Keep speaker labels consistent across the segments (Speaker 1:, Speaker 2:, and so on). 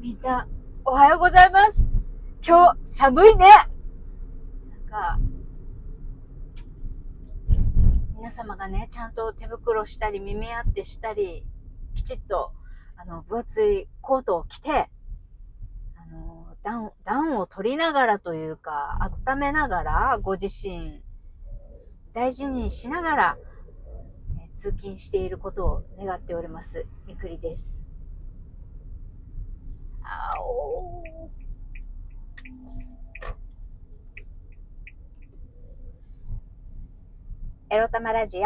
Speaker 1: みんな、おはようございます。今日、寒いね。なんか、皆様がね、ちゃんと手袋したり、耳当てしたり、きちっと、あの、分厚いコートを着て、あの、暖、暖を取りながらというか、温めながら、ご自身、大事にしながら、え通勤していることを願っております。みくりです。エロ玉ラジオ。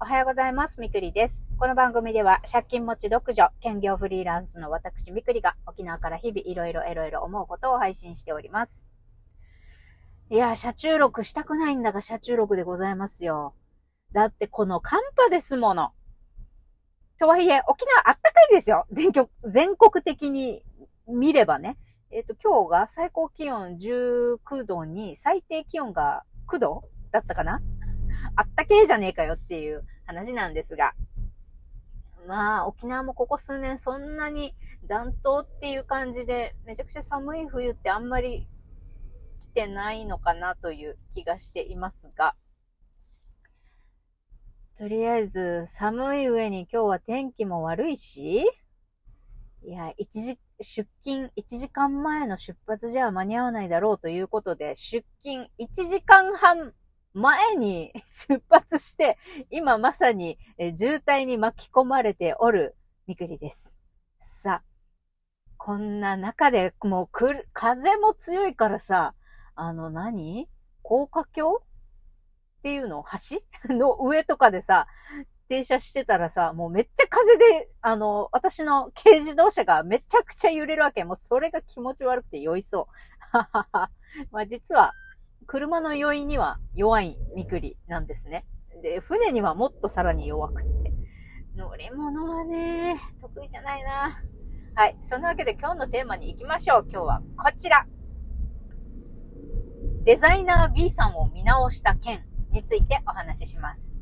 Speaker 1: おはようございます。みくりです。この番組では借金持ち独女、兼業フリーランスの私みくりが沖縄から日々いろいろいろいろ思うことを配信しております。いや、車中録したくないんだが車中録でございますよ。だってこの寒波ですもの。とはいえ、沖縄あったかいですよ。全国、全国的に見ればね。えっ、と、今日が最高気温19度に最低気温が9度だったかな？あったけえじゃねえかよっていう話なんですが。まあ、沖縄もここ数年そんなに暖冬っていう感じで、めちゃくちゃ寒い冬ってあんまり来てないのかなという気がしていますが。とりあえず、寒い上に今日は天気も悪いし、いや、一時、出勤1時間前の出発じゃ間に合わないだろうということで、出勤1時間半前に 出発して、今まさに渋滞に巻き込まれておるみくりです。さあ、こんな中でもう、風も強いからさ、あの何？高架橋？っていうの橋？の上とかでさ、停車してたらさ、もうめっちゃ風で、あの、私の軽自動車がめちゃくちゃ揺れるわけ。もうそれが気持ち悪くて酔いそう。ははは。まあ実は、車の酔いには弱いみくりなんですね。で、船にはもっとさらに弱くって。乗り物はね、得意じゃないな。はい。そんなわけで今日のテーマに行きましょう。今日はこちら。デザイナー B さんを見直した件についてお話しします。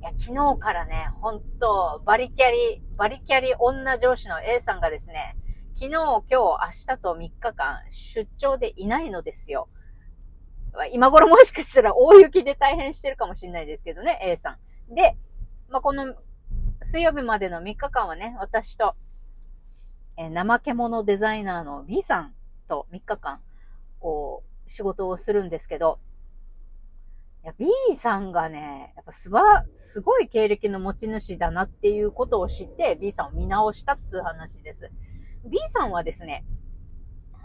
Speaker 1: いや、昨日からね、本当バリキャリ、バリキャリ女上司の A さんがですね、昨日、今日、明日と3日間出張でいないのですよ。今頃もしかしたら大雪で大変してるかもしれないですけどね、A さん。で、まあ、この水曜日までの3日間はね、私と、えー怠け者デザイナーの B さんと3日間、こう、仕事をするんですけど、や、B さんがね、やっぱすば、すごい経歴の持ち主だなっていうことを知って、B さんを見直したっつう話です。B さんはですね、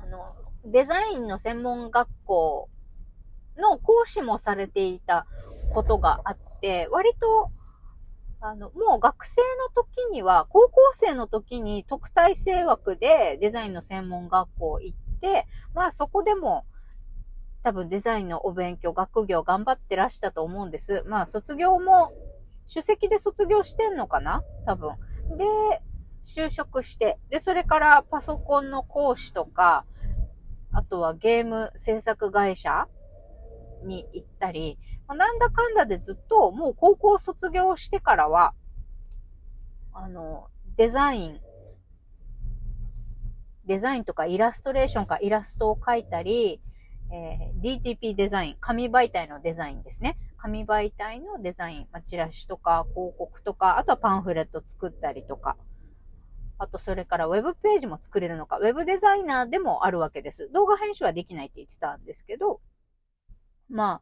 Speaker 1: あの、デザインの専門学校の講師もされていたことがあって、割と、あの、もう学生の時には、高校生の時に特待生枠でデザインの専門学校行って、まあそこでも多分デザインのお勉強、学業頑張ってらしたと思うんです。まあ卒業も、首席で卒業してんのかな？多分。で、就職して、で、それからパソコンの講師とか、あとはゲーム制作会社に行ったり、まあなんだかんだでずっともう高校卒業してからは、あの、デザイン、デザインとかイラストレーションかイラストを描いたり、えー DTP デザイン、紙媒体のデザインですね。紙媒体のデザイン、まあ、チラシとか広告とか、あとはパンフレット作ったりとか、あとそれからウェブページも作れるのか、ウェブデザイナーでもあるわけです。動画編集はできないって言ってたんですけど、まあ、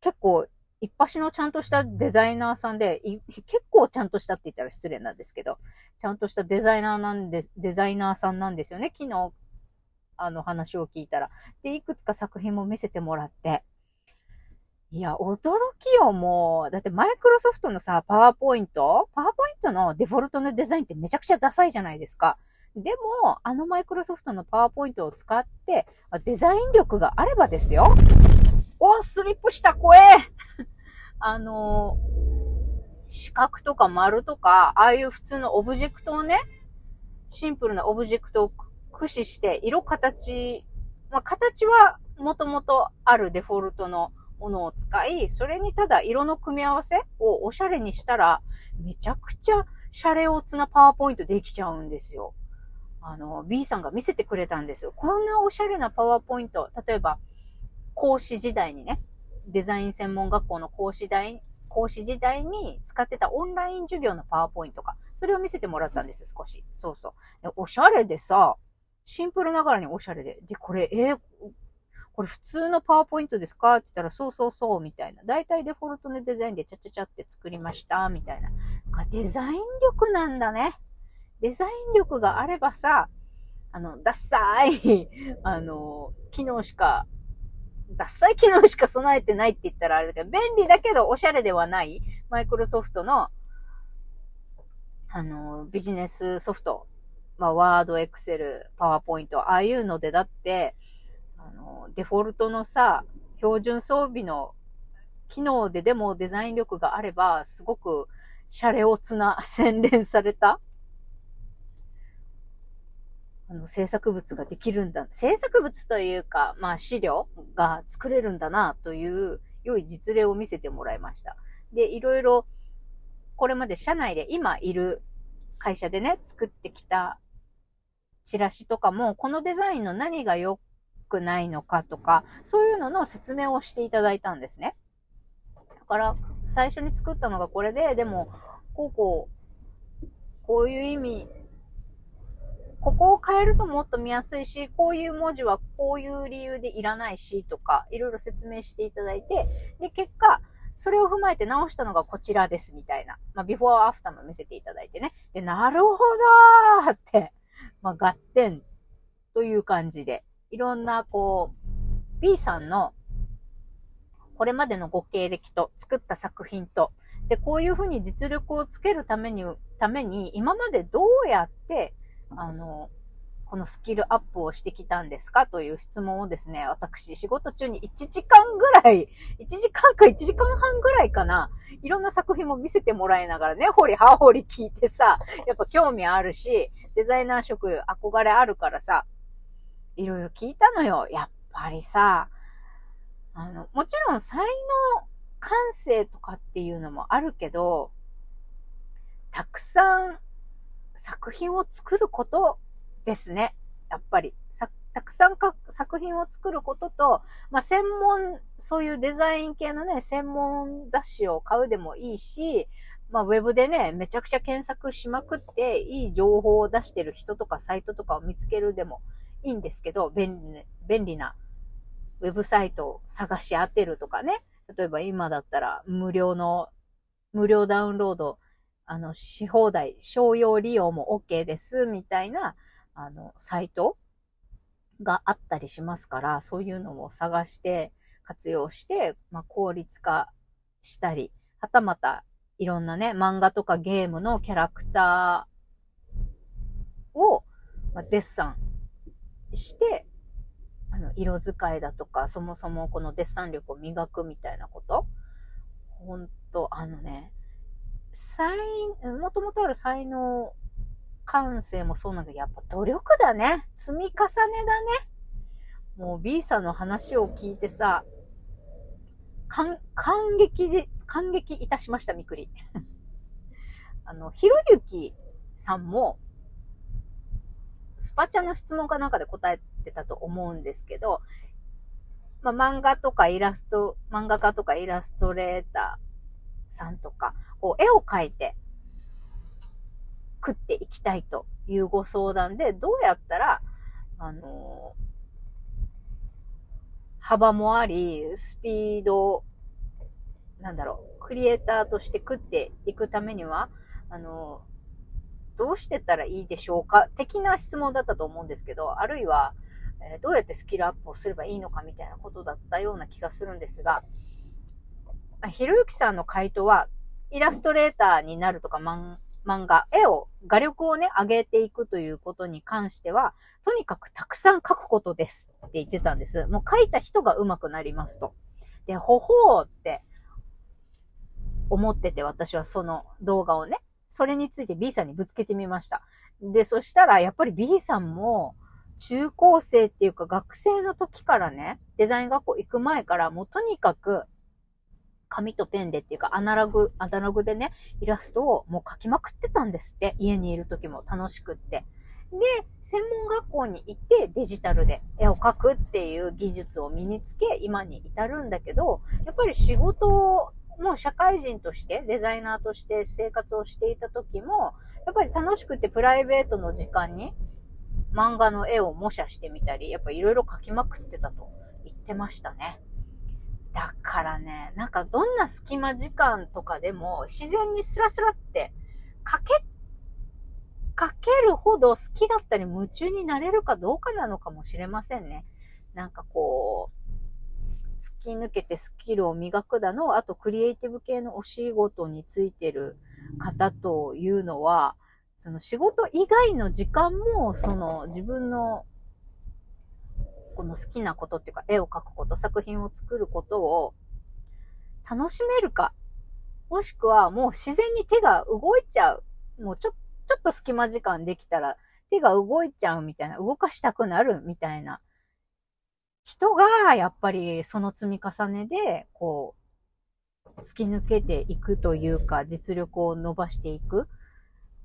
Speaker 1: 結構、一発のちゃんとしたデザイナーさんで、結構ちゃんとしたって言ったら失礼なんですけど、ちゃんとしたデザイナーなんで、デザイナーさんなんですよね。昨日、あの話を聞いたら。で、いくつか作品も見せてもらって。いや、驚きよ、もう。だってマイクロソフトのさ、パワーポイント？パワーポイントのデフォルトのデザインってめちゃくちゃダサいじゃないですか。でも、あのマイクロソフトのパワーポイントを使って、デザイン力があればですよ。おスリップした、怖え あの四角とか丸とか、ああいう普通のオブジェクトをね、シンプルなオブジェクトを駆使して、色形、まあ、形はもともとあるデフォルトのものを使い、それにただ色の組み合わせをおしゃれにしたら、めちゃくちゃシャレオツなパワーポイントできちゃうんですよ。あの、B さんが見せてくれたんですよ。こんなおしゃれなパワーポイント。例えば、講師時代にね、デザイン専門学校の講師代、講師時代に使ってたオンライン授業のパワーポイントか。それを見せてもらったんです、少し。そうそう。おしゃれでさ、シンプルながらにおしゃれで。で、これ、えー、これ普通のパワーポイントですか？って言ったら、そうそうそう、みたいな。だいたいデフォルトのデザインでチャチャチャって作りました、みたいな。デザイン力なんだね。デザイン力があればさ、あの、ダッサい、あの、機能しか、ダッサい機能しか備えてないって言ったらあれだけど、便利だけどおしゃれではない、マイクロソフトの、あの、ビジネスソフトまあ、ワード、エクセル、パワーポイント、ああいうのでだって、あの、デフォルトのさ、標準装備の機能ででもデザイン力があれば、すごくシャレオツな 洗練された、あの、制作物ができるんだ。制作物というか、まあ資料が作れるんだな、という良い実例を見せてもらいました。で、いろいろ、これまで社内で今いる会社でね、作ってきたチラシとかも、このデザインの何が良くないのかとか、そういうのの説明をしていただいたんですね。だから、最初に作ったのがこれで、でも、こうこう、こういう意味、ここを変えるともっと見やすいし、こういう文字はこういう理由でいらないし、とか、いろいろ説明していただいて、で、結果、それを踏まえて直したのがこちらです、みたいな。まあ、ビフォーアフターも見せていただいてね。で、なるほどーって、まあ、合点という感じで、いろんな、こう、B さんのこれまでのご経歴と作った作品と、で、こういうふうに実力をつけるために、ために、今までどうやって、あの、このスキルアップをしてきたんですか？という質問をですね、私、仕事中に1時間ぐらい、1時間か1時間半ぐらいかな、いろんな作品も見せてもらいながらね、ほりはほり聞いてさ、やっぱ興味あるし、デザイナー職憧れあるからさ、いろいろ聞いたのよ。やっぱりさ、あの、もちろん才能、感性とかっていうのもあるけど、たくさん作品を作ることですね。やっぱり。たくさんか作品を作ることと、まあ、専門、そういうデザイン系のね、専門雑誌を買うでもいいし、まあ、ウェブでね、めちゃくちゃ検索しまくって、いい情報を出してる人とかサイトとかを見つけるでもいいんですけど、便利、便利なウェブサイトを探し当てるとかね。例えば今だったら無料の、無料ダウンロード、あの、し放題、商用利用も OK です、みたいな、あの、サイトがあったりしますから、そういうのを探して活用して、まあ、効率化したり、はたまたいろんなね、漫画とかゲームのキャラクターを、まあ、デッサンして、あの、色使いだとか、そもそもこのデッサン力を磨くみたいなこと？ほんと、あのね、才、もともとある才能、感性もそうなんだけど、やっぱ努力だね。積み重ねだね。もう B さんの話を聞いてさ、感、感激で、感激いたしました、みくり。あの、ひろゆきさんも、スパチャの質問かなんかで答えてたと思うんですけど、まあ、漫画とかイラスト、漫画家とかイラストレーターさんとか、こう、絵を描いて、食っていきたいというご相談で、どうやったら、あの、幅もあり、スピードなんだろう、クリエイターとして食っていくためには、あの、どうしてたらいいでしょうか的な質問だったと思うんですけど、あるいは、え、どうやってスキルアップをすればいいのかみたいなことだったような気がするんですが、ひろゆきさんの回答は、イラストレーターになるとか漫漫画、絵を、画力をね、上げていくということに関しては、とにかくたくさん書くことですって言ってたんです。もう書いた人が上手くなりますと。で、ほほーって、思ってて、私はその動画をね、それについて B さんにぶつけてみました。で、そしたら、やっぱり B さんも、中高生っていうか学生の時からね、デザイン学校行く前からもうとにかく、紙とペンでっていうかアナログ、アナログでね、イラストをもう描きまくってたんですって。家にいる時も楽しくって。で、専門学校に行ってデジタルで絵を描くっていう技術を身につけ、今に至るんだけど、やっぱり仕事をもう社会人としてデザイナーとして生活をしていた時も、やっぱり楽しくてプライベートの時間に漫画の絵を模写してみたり、やっぱいろいろ描きまくってたと言ってましたね。だからね、なんかどんな隙間時間とかでも自然にスラスラって描け、描けるほど好きだったり夢中になれるかどうかなのかもしれませんね。なんかこう、突き抜けてスキルを磨くだの、あとクリエイティブ系のお仕事についてる方というのは、その仕事以外の時間も、その自分のこの好きなことっていうか、絵を描くこと、作品を作ることを楽しめるか、もしくはもう自然に手が動いちゃう。もうちょ、ちょっと隙間時間できたら手が動いちゃうみたいな、動かしたくなるみたいな人が、やっぱりその積み重ねで、こう、突き抜けていくというか、実力を伸ばしていく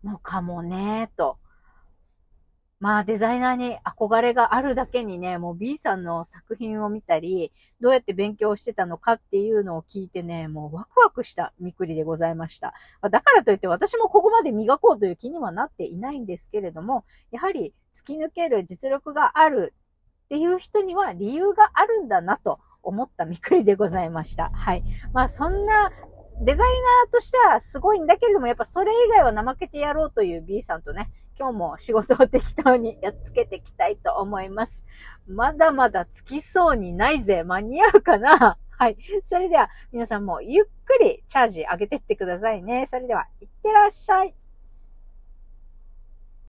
Speaker 1: のかもね、と。まあデザイナーに憧れがあるだけにね、もう B さんの作品を見たり、どうやって勉強してたのかっていうのを聞いてね、もうワクワクしたみくりでございました。だからといって私もここまで磨こうという気にはなっていないんですけれども、やはり突き抜ける実力があるっていう人には理由があるんだなと思ったみくりでございました。はい。まあそんなデザイナーとしてはすごいんだけれども、やっぱそれ以外は怠けてやろうという B さんとね、今日も仕事を適当にやっつけていきたいと思います。まだまだつきそうにないぜ。間に合うかな？はい。それでは皆さんもゆっくりチャージ上げてってくださいね。それでは、いってらっしゃい。